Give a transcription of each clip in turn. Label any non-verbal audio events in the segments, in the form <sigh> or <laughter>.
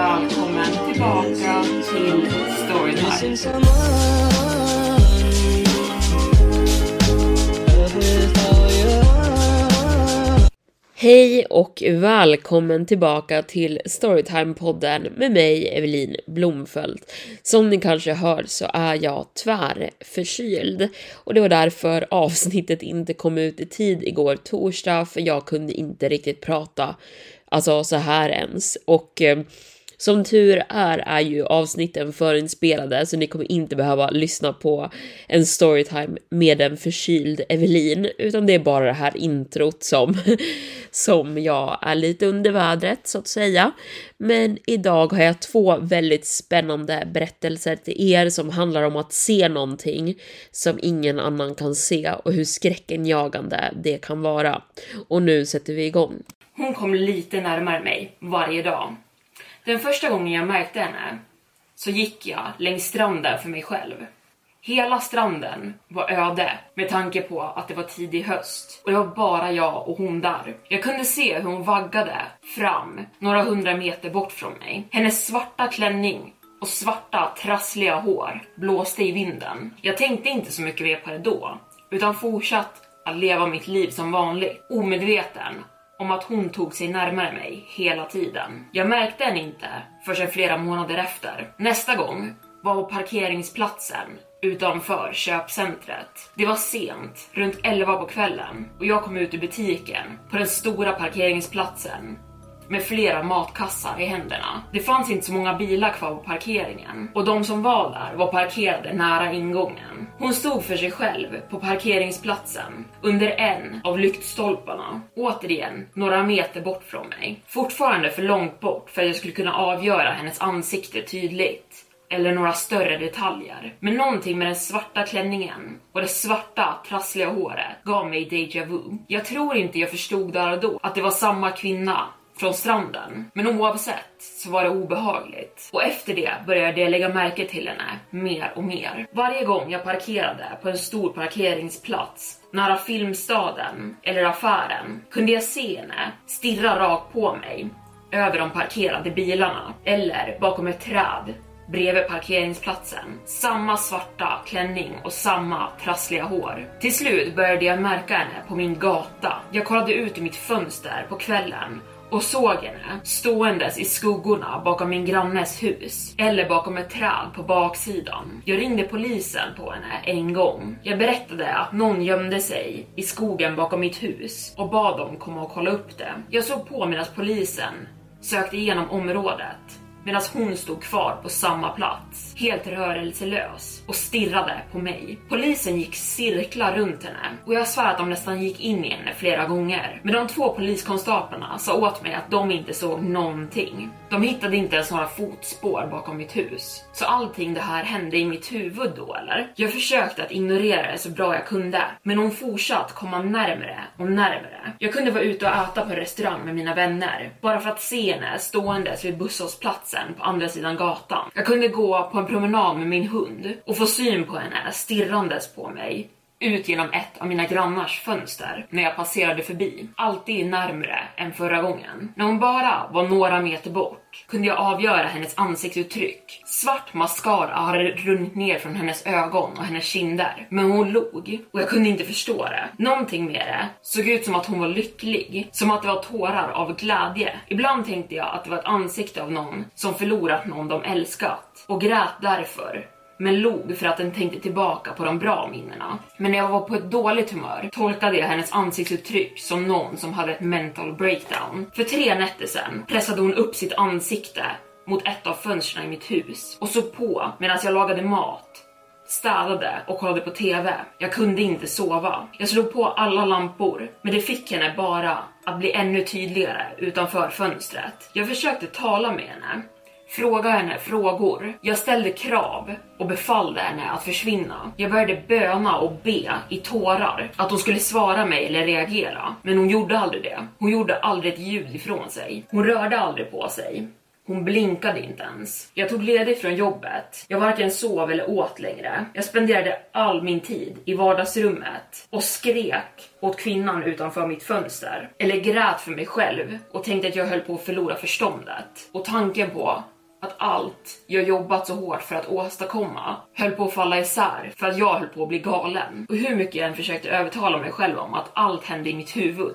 Välkommen tillbaka till Storytime. Hej och välkommen tillbaka till Storytime-podden med mig, Evelin Blomfelt. Som ni kanske hör så är jag tvärförkyld och det var därför avsnittet inte kom ut i tid igår torsdag, för jag kunde inte riktigt prata alltså så här ens. Och eh, som tur är är ju avsnitten förinspelade så ni kommer inte behöva lyssna på en storytime med en förkyld Evelin utan det är bara det här introt som, <laughs> som jag är lite under vädret så att säga. Men idag har jag två väldigt spännande berättelser till er som handlar om att se någonting som ingen annan kan se och hur skräckenjagande det kan vara. Och nu sätter vi igång. Hon kom lite närmare mig varje dag. Den första gången jag märkte henne så gick jag längs stranden för mig själv. Hela stranden var öde med tanke på att det var tidig höst och det var bara jag och hon där. Jag kunde se hur hon vaggade fram några hundra meter bort från mig. Hennes svarta klänning och svarta trassliga hår blåste i vinden. Jag tänkte inte så mycket mer på det då, utan fortsatt att leva mitt liv som vanligt, omedveten om att hon tog sig närmare mig hela tiden. Jag märkte henne inte förrän flera månader efter. Nästa gång var på parkeringsplatsen utanför köpcentret. Det var sent, runt 11 på kvällen och jag kom ut ur butiken på den stora parkeringsplatsen med flera matkassar i händerna. Det fanns inte så många bilar kvar på parkeringen och de som var där var parkerade nära ingången. Hon stod för sig själv på parkeringsplatsen under en av lyktstolparna. Återigen några meter bort från mig. Fortfarande för långt bort för att jag skulle kunna avgöra hennes ansikte tydligt eller några större detaljer. Men någonting med den svarta klänningen och det svarta trassliga håret gav mig deja vu. Jag tror inte jag förstod där och då att det var samma kvinna från stranden. Men oavsett så var det obehagligt. Och efter det började jag lägga märke till henne mer och mer. Varje gång jag parkerade på en stor parkeringsplats nära Filmstaden eller affären kunde jag se henne stirra rakt på mig över de parkerade bilarna eller bakom ett träd bredvid parkeringsplatsen. Samma svarta klänning och samma trassliga hår. Till slut började jag märka henne på min gata. Jag kollade ut i mitt fönster på kvällen och såg henne ståendes i skuggorna bakom min grannes hus eller bakom ett träd på baksidan. Jag ringde polisen på henne en gång. Jag berättade att någon gömde sig i skogen bakom mitt hus och bad dem komma och kolla upp det. Jag såg på medan polisen sökte igenom området medan hon stod kvar på samma plats, helt rörelselös och stirrade på mig. Polisen gick cirklar runt henne och jag svär att de nästan gick in i henne flera gånger. Men de två poliskonstaplarna sa åt mig att de inte såg någonting. De hittade inte ens några fotspår bakom mitt hus. Så allting det här hände i mitt huvud då eller? Jag försökte att ignorera det så bra jag kunde, men hon fortsatt komma närmre och närmre. Jag kunde vara ute och äta på en restaurang med mina vänner, bara för att se henne ståendes vid busshållplatsen på andra sidan gatan. Jag kunde gå på en promenad med min hund och få syn på henne stirrandes på mig ut genom ett av mina grannars fönster när jag passerade förbi. Alltid närmre än förra gången. När hon bara var några meter bort kunde jag avgöra hennes ansiktsuttryck. Svart mascara hade runnit ner från hennes ögon och hennes kinder. Men hon log och jag kunde inte förstå det. Någonting med det såg ut som att hon var lycklig, som att det var tårar av glädje. Ibland tänkte jag att det var ett ansikte av någon som förlorat någon de älskat och grät därför men log för att den tänkte tillbaka på de bra minnena. Men när jag var på ett dåligt humör tolkade jag hennes ansiktsuttryck som någon som hade ett mental breakdown. För tre nätter sedan pressade hon upp sitt ansikte mot ett av fönstren i mitt hus och såg på medan jag lagade mat städade och kollade på TV. Jag kunde inte sova. Jag slog på alla lampor, men det fick henne bara att bli ännu tydligare utanför fönstret. Jag försökte tala med henne, fråga henne frågor. Jag ställde krav och befallde henne att försvinna. Jag började böna och be i tårar att hon skulle svara mig eller reagera, men hon gjorde aldrig det. Hon gjorde aldrig ett ljud ifrån sig. Hon rörde aldrig på sig. Hon blinkade inte ens. Jag tog ledigt från jobbet. Jag varken sov eller åt längre. Jag spenderade all min tid i vardagsrummet och skrek åt kvinnan utanför mitt fönster. Eller grät för mig själv och tänkte att jag höll på att förlora förståndet. Och tanken på att allt jag jobbat så hårt för att åstadkomma höll på att falla isär för att jag höll på att bli galen. Och hur mycket jag än försökte övertala mig själv om att allt hände i mitt huvud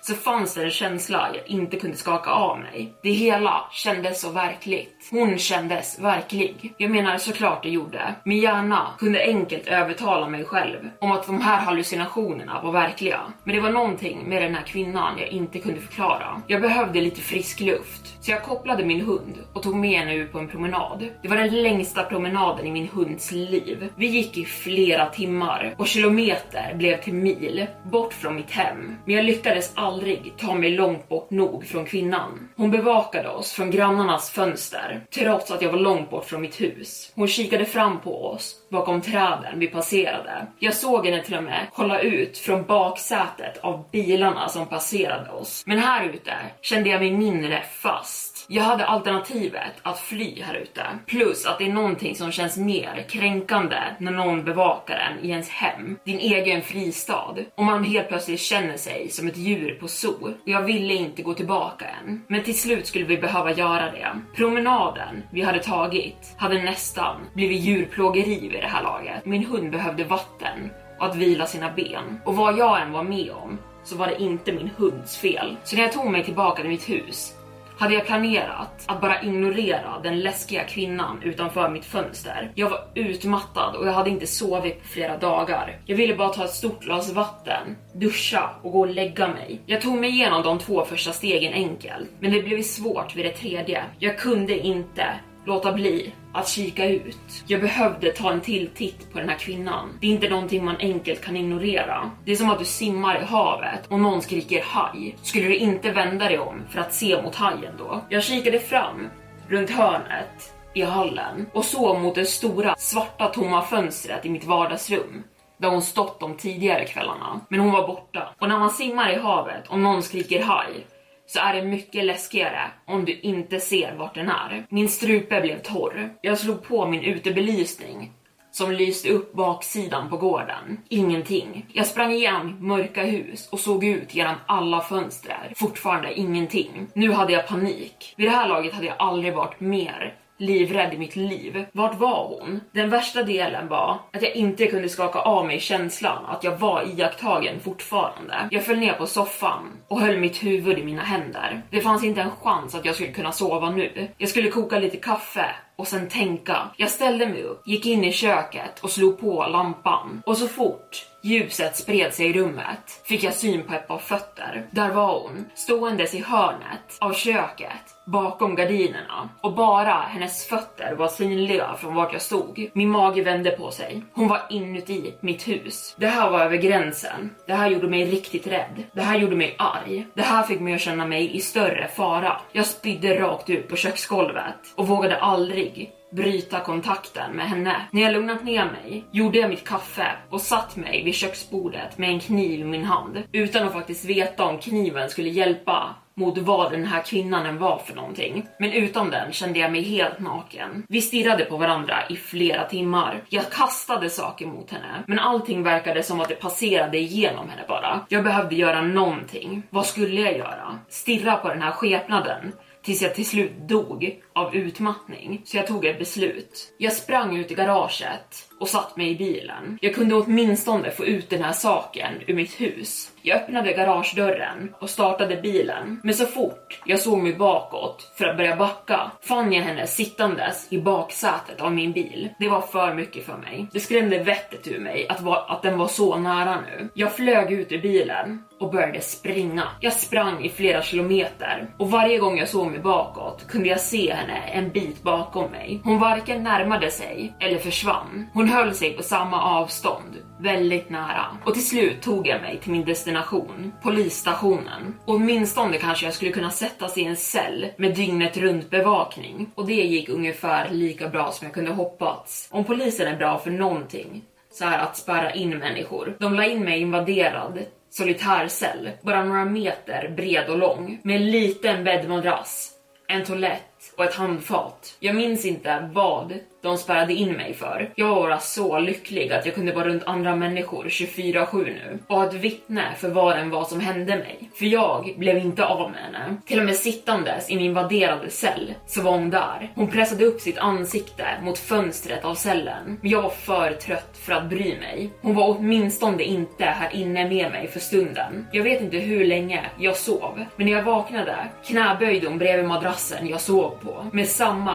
så fanns det en känsla jag inte kunde skaka av mig. Det hela kändes så verkligt. Hon kändes verklig. Jag menar såklart det gjorde. Min hjärna kunde enkelt övertala mig själv om att de här hallucinationerna var verkliga. Men det var någonting med den här kvinnan jag inte kunde förklara. Jag behövde lite frisk luft, så jag kopplade min hund och tog med henne ut på en promenad. Det var den längsta promenaden i min hunds liv. Vi gick i flera timmar och kilometer blev till mil bort från mitt hem. Men jag lyckades aldrig aldrig ta mig långt bort nog från kvinnan. Hon bevakade oss från grannarnas fönster, trots att jag var långt bort från mitt hus. Hon kikade fram på oss bakom träden vi passerade. Jag såg henne till och med kolla ut från baksätet av bilarna som passerade oss. Men här ute kände jag mig mindre fast. Jag hade alternativet att fly här ute. Plus att det är någonting som känns mer kränkande när någon bevakar en i ens hem, din egen fristad. Och man helt plötsligt känner sig som ett djur på zoo. Och jag ville inte gå tillbaka än. Men till slut skulle vi behöva göra det. Promenaden vi hade tagit hade nästan blivit djurplågeri vid det här laget. Min hund behövde vatten och att vila sina ben. Och vad jag än var med om så var det inte min hunds fel. Så när jag tog mig tillbaka till mitt hus hade jag planerat att bara ignorera den läskiga kvinnan utanför mitt fönster. Jag var utmattad och jag hade inte sovit på flera dagar. Jag ville bara ta ett stort glas vatten, duscha och gå och lägga mig. Jag tog mig igenom de två första stegen enkelt, men det blev svårt vid det tredje. Jag kunde inte låta bli att kika ut. Jag behövde ta en till titt på den här kvinnan. Det är inte någonting man enkelt kan ignorera. Det är som att du simmar i havet och någon skriker haj. Skulle du inte vända dig om för att se mot hajen då? Jag kikade fram runt hörnet i hallen och såg mot det stora svarta tomma fönstret i mitt vardagsrum där hon stått de tidigare kvällarna. Men hon var borta. Och när man simmar i havet och någon skriker haj så är det mycket läskigare om du inte ser vart den är. Min strupe blev torr. Jag slog på min utebelysning som lyste upp baksidan på gården. Ingenting. Jag sprang igenom mörka hus och såg ut genom alla fönster. Fortfarande ingenting. Nu hade jag panik. Vid det här laget hade jag aldrig varit mer livrädd i mitt liv. Vart var hon? Den värsta delen var att jag inte kunde skaka av mig känslan att jag var iakttagen fortfarande. Jag föll ner på soffan och höll mitt huvud i mina händer. Det fanns inte en chans att jag skulle kunna sova nu. Jag skulle koka lite kaffe och sen tänka. Jag ställde mig upp, gick in i köket och slog på lampan. Och så fort ljuset spred sig i rummet fick jag syn på ett par fötter. Där var hon, ståendes i hörnet av köket bakom gardinerna och bara hennes fötter var synliga från vart jag stod. Min mage vände på sig. Hon var inuti mitt hus. Det här var över gränsen. Det här gjorde mig riktigt rädd. Det här gjorde mig arg. Det här fick mig att känna mig i större fara. Jag spydde rakt ut på köksgolvet och vågade aldrig bryta kontakten med henne. När jag lugnat ner mig gjorde jag mitt kaffe och satt mig vid köksbordet med en kniv i min hand utan att faktiskt veta om kniven skulle hjälpa mot vad den här kvinnan än var för någonting. Men utan den kände jag mig helt naken. Vi stirrade på varandra i flera timmar. Jag kastade saker mot henne, men allting verkade som att det passerade igenom henne bara. Jag behövde göra någonting. Vad skulle jag göra? Stirra på den här skepnaden tills jag till slut dog av utmattning. Så jag tog ett beslut. Jag sprang ut i garaget och satt mig i bilen. Jag kunde åtminstone få ut den här saken ur mitt hus. Jag öppnade garagedörren och startade bilen. Men så fort jag såg mig bakåt för att börja backa fann jag henne sittandes i baksätet av min bil. Det var för mycket för mig. Det skrämde vettet ur mig att, va- att den var så nära nu. Jag flög ut ur bilen och började springa. Jag sprang i flera kilometer och varje gång jag såg mig bakåt kunde jag se henne en bit bakom mig. Hon varken närmade sig eller försvann. Hon höll sig på samma avstånd, väldigt nära. Och till slut tog jag mig till min destination, polisstationen. Och åtminstone kanske jag skulle kunna sättas i en cell med dygnet runt bevakning. Och det gick ungefär lika bra som jag kunde hoppats. Om polisen är bra för någonting så är att spärra in människor. De la in mig i invaderad solitärcell, bara några meter bred och lång, med en liten bäddmadrass, en toalett och ett handfat. Jag minns inte vad de spärrade in mig för. Jag var så lycklig att jag kunde vara runt andra människor 24-7 nu och ha ett vittne för vad än var som hände mig. För jag blev inte av med henne. Till och med sittandes i min invaderade cell så var hon där. Hon pressade upp sitt ansikte mot fönstret av cellen, men jag var för trött för att bry mig. Hon var åtminstone inte här inne med mig för stunden. Jag vet inte hur länge jag sov, men när jag vaknade knäböjde hon bredvid madrassen jag sov på med samma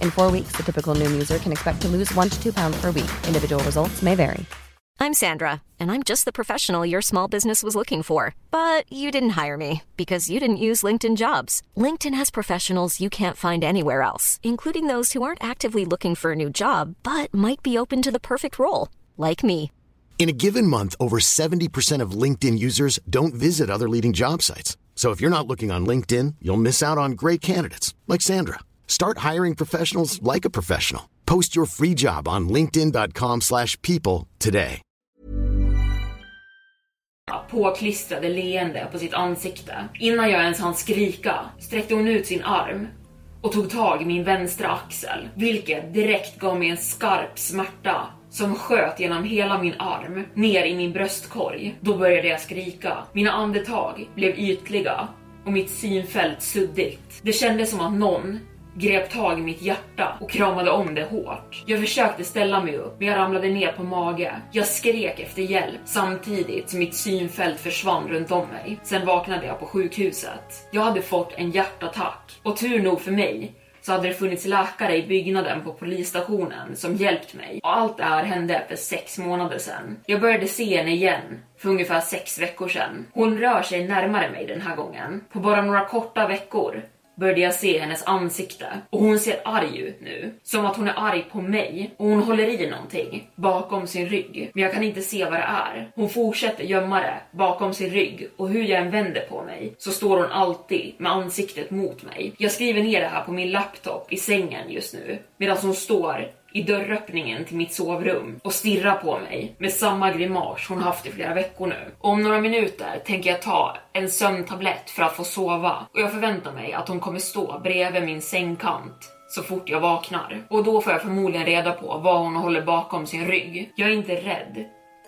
In four weeks, the typical Noom user can expect to lose one to two pounds per week. Individual results may vary. I'm Sandra, and I'm just the professional your small business was looking for. But you didn't hire me because you didn't use LinkedIn jobs. LinkedIn has professionals you can't find anywhere else, including those who aren't actively looking for a new job but might be open to the perfect role, like me. In a given month, over 70% of LinkedIn users don't visit other leading job sites. So if you're not looking on LinkedIn, you'll miss out on great candidates like Sandra. Start hiring professionals like a professional. Post your free job on linkedin.com/people slash people today. påklistrade leende på sitt ansikte. Innan jag ens hann skrika sträckte hon ut sin arm och tog tag i min vänstra axel, vilket direkt gav mig en skarp smärta som sköt genom hela min arm ner i min bröstkorg. Då började jag skrika. Mina andetag blev ytliga och mitt synfält suddigt. Det kändes som att någon grep tag i mitt hjärta och kramade om det hårt. Jag försökte ställa mig upp, men jag ramlade ner på mage. Jag skrek efter hjälp samtidigt som mitt synfält försvann runt om mig. Sen vaknade jag på sjukhuset. Jag hade fått en hjärtattack och tur nog för mig så hade det funnits läkare i byggnaden på polisstationen som hjälpt mig. Och allt det här hände för sex månader sedan. Jag började se henne igen för ungefär sex veckor sedan. Hon rör sig närmare mig den här gången. På bara några korta veckor började jag se hennes ansikte och hon ser arg ut nu. Som att hon är arg på mig och hon håller i någonting bakom sin rygg. Men jag kan inte se vad det är. Hon fortsätter gömma det bakom sin rygg och hur jag än vänder på mig så står hon alltid med ansiktet mot mig. Jag skriver ner det här på min laptop i sängen just nu medan hon står i dörröppningen till mitt sovrum och stirrar på mig med samma grimas hon haft i flera veckor nu. Om några minuter tänker jag ta en sömntablett för att få sova och jag förväntar mig att hon kommer stå bredvid min sängkant så fort jag vaknar. Och då får jag förmodligen reda på vad hon håller bakom sin rygg. Jag är inte rädd.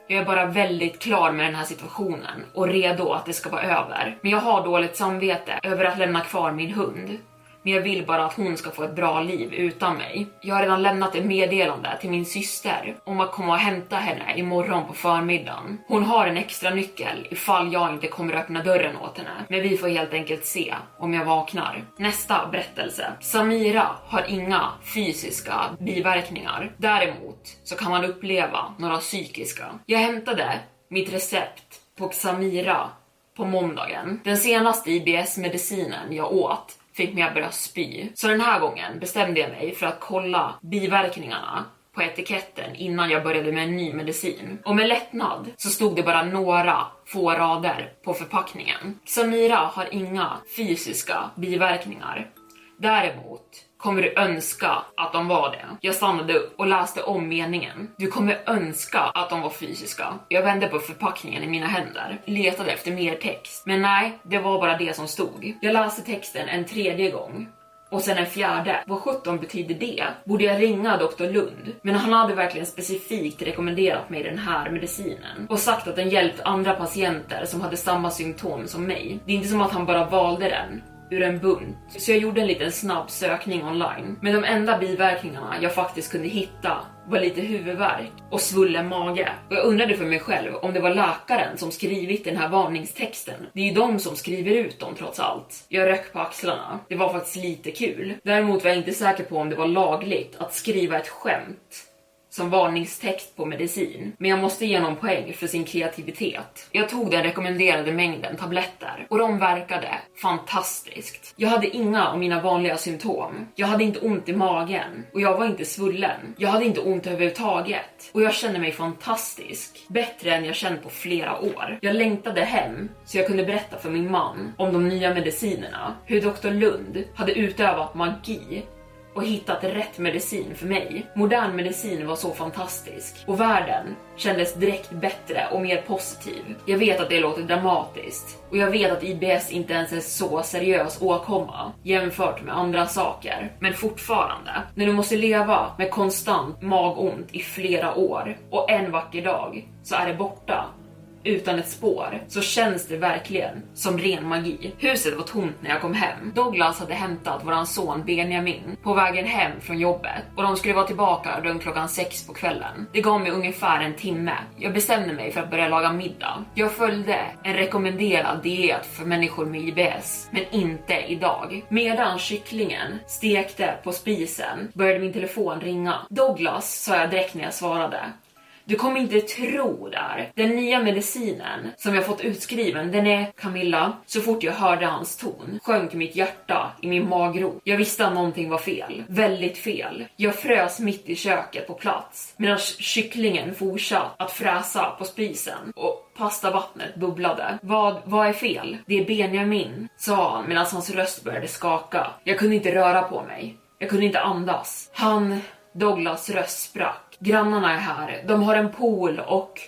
Jag är bara väldigt klar med den här situationen och redo att det ska vara över. Men jag har dåligt samvete över att lämna kvar min hund men jag vill bara att hon ska få ett bra liv utan mig. Jag har redan lämnat ett meddelande till min syster om att komma och hämta henne imorgon på förmiddagen. Hon har en extra nyckel ifall jag inte kommer öppna dörren åt henne, men vi får helt enkelt se om jag vaknar. Nästa berättelse. Samira har inga fysiska biverkningar. Däremot så kan man uppleva några psykiska. Jag hämtade mitt recept på Samira på måndagen. Den senaste IBS-medicinen jag åt fick mig att börja spy. Så den här gången bestämde jag mig för att kolla biverkningarna på etiketten innan jag började med en ny medicin. Och med lättnad så stod det bara några få rader på förpackningen. Xamira har inga fysiska biverkningar. Däremot kommer du önska att de var det. Jag stannade upp och läste om meningen. Du kommer önska att de var fysiska. Jag vände på förpackningen i mina händer, letade efter mer text. Men nej, det var bara det som stod. Jag läste texten en tredje gång och sen en fjärde. Vad sjutton betyder det? Borde jag ringa doktor Lund? Men han hade verkligen specifikt rekommenderat mig den här medicinen och sagt att den hjälpt andra patienter som hade samma symptom som mig. Det är inte som att han bara valde den ur en bunt. Så jag gjorde en liten snabb sökning online. Men de enda biverkningarna jag faktiskt kunde hitta var lite huvudvärk och svullen mage. Och jag undrade för mig själv om det var läkaren som skrivit den här varningstexten. Det är ju de som skriver ut dem trots allt. Jag röck på axlarna. Det var faktiskt lite kul. Däremot var jag inte säker på om det var lagligt att skriva ett skämt som varningstext på medicin, men jag måste ge honom poäng för sin kreativitet. Jag tog den rekommenderade mängden tabletter och de verkade fantastiskt. Jag hade inga av mina vanliga symptom. Jag hade inte ont i magen och jag var inte svullen. Jag hade inte ont överhuvudtaget och jag kände mig fantastisk. Bättre än jag känt på flera år. Jag längtade hem så jag kunde berätta för min man om de nya medicinerna, hur Dr. Lund hade utövat magi och hittat rätt medicin för mig. Modern medicin var så fantastisk och världen kändes direkt bättre och mer positiv. Jag vet att det låter dramatiskt och jag vet att IBS inte ens är så seriös åkomma jämfört med andra saker. Men fortfarande, när du måste leva med konstant magont i flera år och en vacker dag så är det borta utan ett spår så känns det verkligen som ren magi. Huset var tomt när jag kom hem. Douglas hade hämtat våran son Benjamin på vägen hem från jobbet och de skulle vara tillbaka runt klockan sex på kvällen. Det gav mig ungefär en timme. Jag bestämde mig för att börja laga middag. Jag följde en rekommenderad diet för människor med IBS, men inte idag. Medan kycklingen stekte på spisen började min telefon ringa. Douglas sa jag direkt när jag svarade. Du kommer inte tro där. Den nya medicinen som jag fått utskriven, den är Camilla. Så fort jag hörde hans ton sjönk mitt hjärta i min magro. Jag visste att någonting var fel. Väldigt fel. Jag frös mitt i köket på plats medan kycklingen fortsatte att fräsa på spisen och pastavattnet bubblade. Vad, vad är fel? Det är Benjamin, sa han medan hans röst började skaka. Jag kunde inte röra på mig. Jag kunde inte andas. Han... Douglas röst sprack. Grannarna är här. De har en pool och...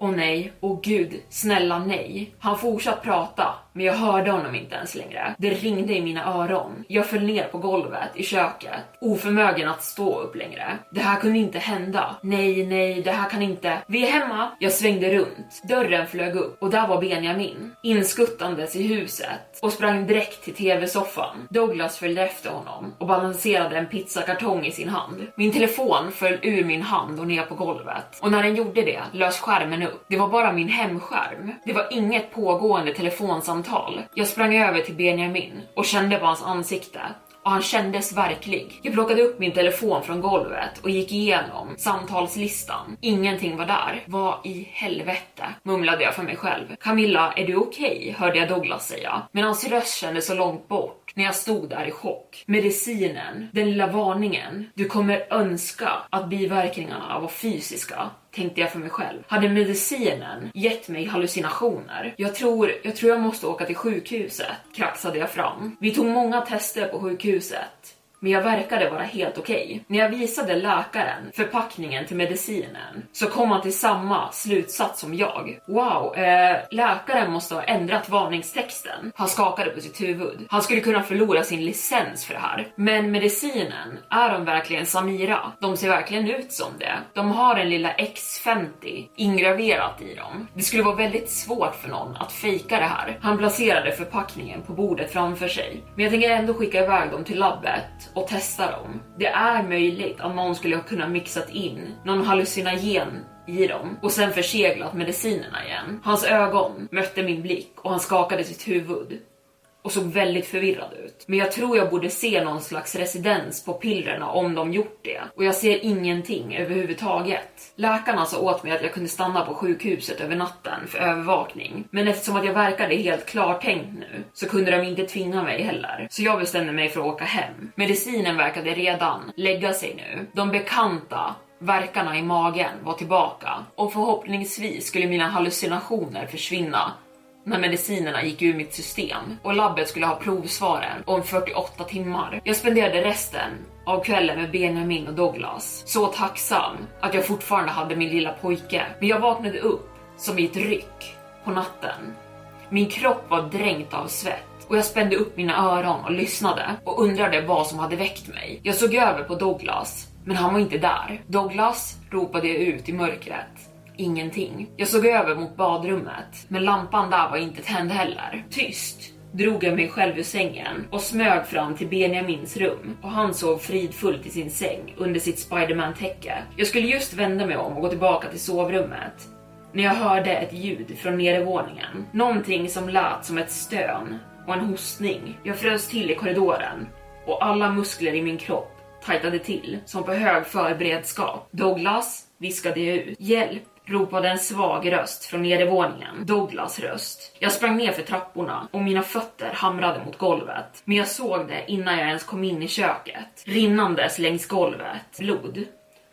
Åh nej, åh gud, snälla nej. Han fortsatte prata men jag hörde honom inte ens längre. Det ringde i mina öron. Jag föll ner på golvet i köket, oförmögen att stå upp längre. Det här kunde inte hända. Nej, nej, det här kan inte. Vi är hemma. Jag svängde runt. Dörren flög upp och där var Benjamin inskuttandes i huset och sprang direkt till tv-soffan. Douglas följde efter honom och balanserade en pizzakartong i sin hand. Min telefon föll ur min hand och ner på golvet och när den gjorde det lös skärmen upp. Det var bara min hemskärm. Det var inget pågående telefonsamtal. Jag sprang över till Benjamin och kände på hans ansikte och han kändes verklig. Jag plockade upp min telefon från golvet och gick igenom samtalslistan. Ingenting var där. Vad i helvete? mumlade jag för mig själv. Camilla, är du okej? Okay? hörde jag Douglas säga. Men hans röst kändes så långt bort när jag stod där i chock. Medicinen, den lilla varningen. Du kommer önska att biverkningarna var fysiska tänkte jag för mig själv. Hade medicinen gett mig hallucinationer? Jag tror, jag tror jag måste åka till sjukhuset, kraxade jag fram. Vi tog många tester på sjukhuset men jag verkade vara helt okej. Okay. När jag visade läkaren förpackningen till medicinen så kom han till samma slutsats som jag. Wow, eh, läkaren måste ha ändrat varningstexten. Han skakade på sitt huvud. Han skulle kunna förlora sin licens för det här. Men medicinen, är de verkligen Samira? De ser verkligen ut som det. De har en lilla X50 ingraverat i dem. Det skulle vara väldigt svårt för någon att fejka det här. Han placerade förpackningen på bordet framför sig. Men jag tänker ändå skicka iväg dem till labbet och testa dem. Det är möjligt att någon skulle kunna mixat in någon hallucinogen i dem och sen förseglat medicinerna igen. Hans ögon mötte min blick och han skakade sitt huvud och såg väldigt förvirrad ut. Men jag tror jag borde se någon slags residens på pillerna om de gjort det. Och jag ser ingenting överhuvudtaget. Läkarna sa åt mig att jag kunde stanna på sjukhuset över natten för övervakning. Men eftersom att jag verkade helt klartänkt nu så kunde de inte tvinga mig heller. Så jag bestämde mig för att åka hem. Medicinen verkade redan lägga sig nu. De bekanta verkarna i magen var tillbaka och förhoppningsvis skulle mina hallucinationer försvinna när medicinerna gick ur mitt system och labbet skulle ha provsvaren om 48 timmar. Jag spenderade resten av kvällen med Benjamin och Douglas. Så tacksam att jag fortfarande hade min lilla pojke. Men jag vaknade upp som i ett ryck på natten. Min kropp var dränkt av svett och jag spände upp mina öron och lyssnade och undrade vad som hade väckt mig. Jag såg över på Douglas, men han var inte där. Douglas ropade jag ut i mörkret ingenting. Jag såg över mot badrummet, men lampan där var inte tänd heller. Tyst drog jag mig själv ur sängen och smög fram till Benjamins rum och han sov fridfullt i sin säng under sitt Spiderman-täcke. Jag skulle just vända mig om och gå tillbaka till sovrummet när jag hörde ett ljud från nedervåningen. Någonting som lät som ett stön och en hostning. Jag frös till i korridoren och alla muskler i min kropp tajtade till som på hög förberedskap. Douglas viskade jag ut. Hjälp! Ropade en svag röst från nedervåningen. Douglas röst. Jag sprang ner för trapporna och mina fötter hamrade mot golvet. Men jag såg det innan jag ens kom in i köket. Rinnandes längs golvet. Blod.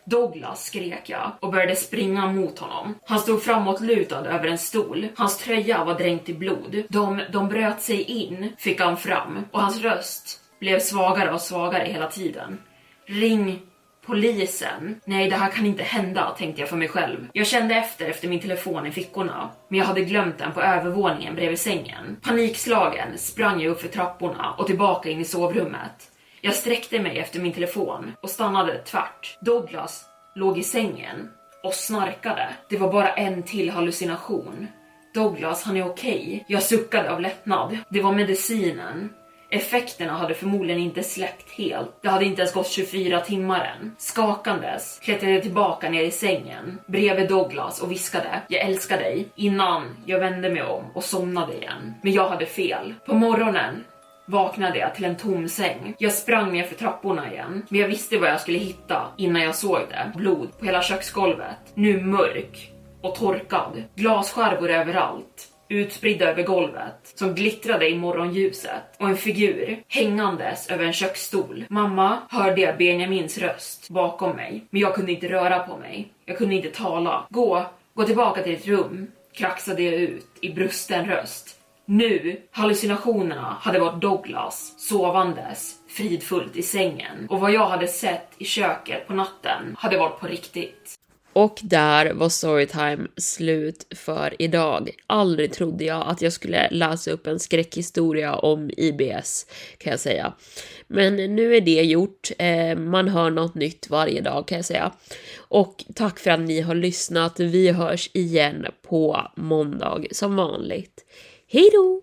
Douglas skrek jag och började springa mot honom. Han stod framåtlutad över en stol. Hans tröja var dränkt i blod. De, de bröt sig in, fick han fram och hans röst blev svagare och svagare hela tiden. Ring Polisen? Nej, det här kan inte hända, tänkte jag för mig själv. Jag kände efter efter min telefon i fickorna, men jag hade glömt den på övervåningen bredvid sängen. Panikslagen sprang jag upp för trapporna och tillbaka in i sovrummet. Jag sträckte mig efter min telefon och stannade tvärt. Douglas låg i sängen och snarkade. Det var bara en till hallucination. Douglas, han är okej. Okay. Jag suckade av lättnad. Det var medicinen. Effekterna hade förmodligen inte släppt helt. Det hade inte ens gått 24 timmar än. Skakandes klättrade jag tillbaka ner i sängen bredvid Douglas och viskade “Jag älskar dig” innan jag vände mig om och somnade igen. Men jag hade fel. På morgonen vaknade jag till en tom säng. Jag sprang ner för trapporna igen, men jag visste vad jag skulle hitta innan jag såg det. Blod på hela köksgolvet. Nu mörk och torkad. Glasskärvor överallt utspridda över golvet som glittrade i morgonljuset och en figur hängandes över en köksstol. Mamma hörde jag Benjamins röst bakom mig, men jag kunde inte röra på mig. Jag kunde inte tala. Gå, gå tillbaka till ditt rum, kraxade jag ut i brusten röst. Nu, hallucinationerna hade varit Douglas sovandes fridfullt i sängen och vad jag hade sett i köket på natten hade varit på riktigt. Och där var Storytime slut för idag. Aldrig trodde jag att jag skulle läsa upp en skräckhistoria om IBS, kan jag säga. Men nu är det gjort. Eh, man hör något nytt varje dag, kan jag säga. Och tack för att ni har lyssnat. Vi hörs igen på måndag som vanligt. Hej då!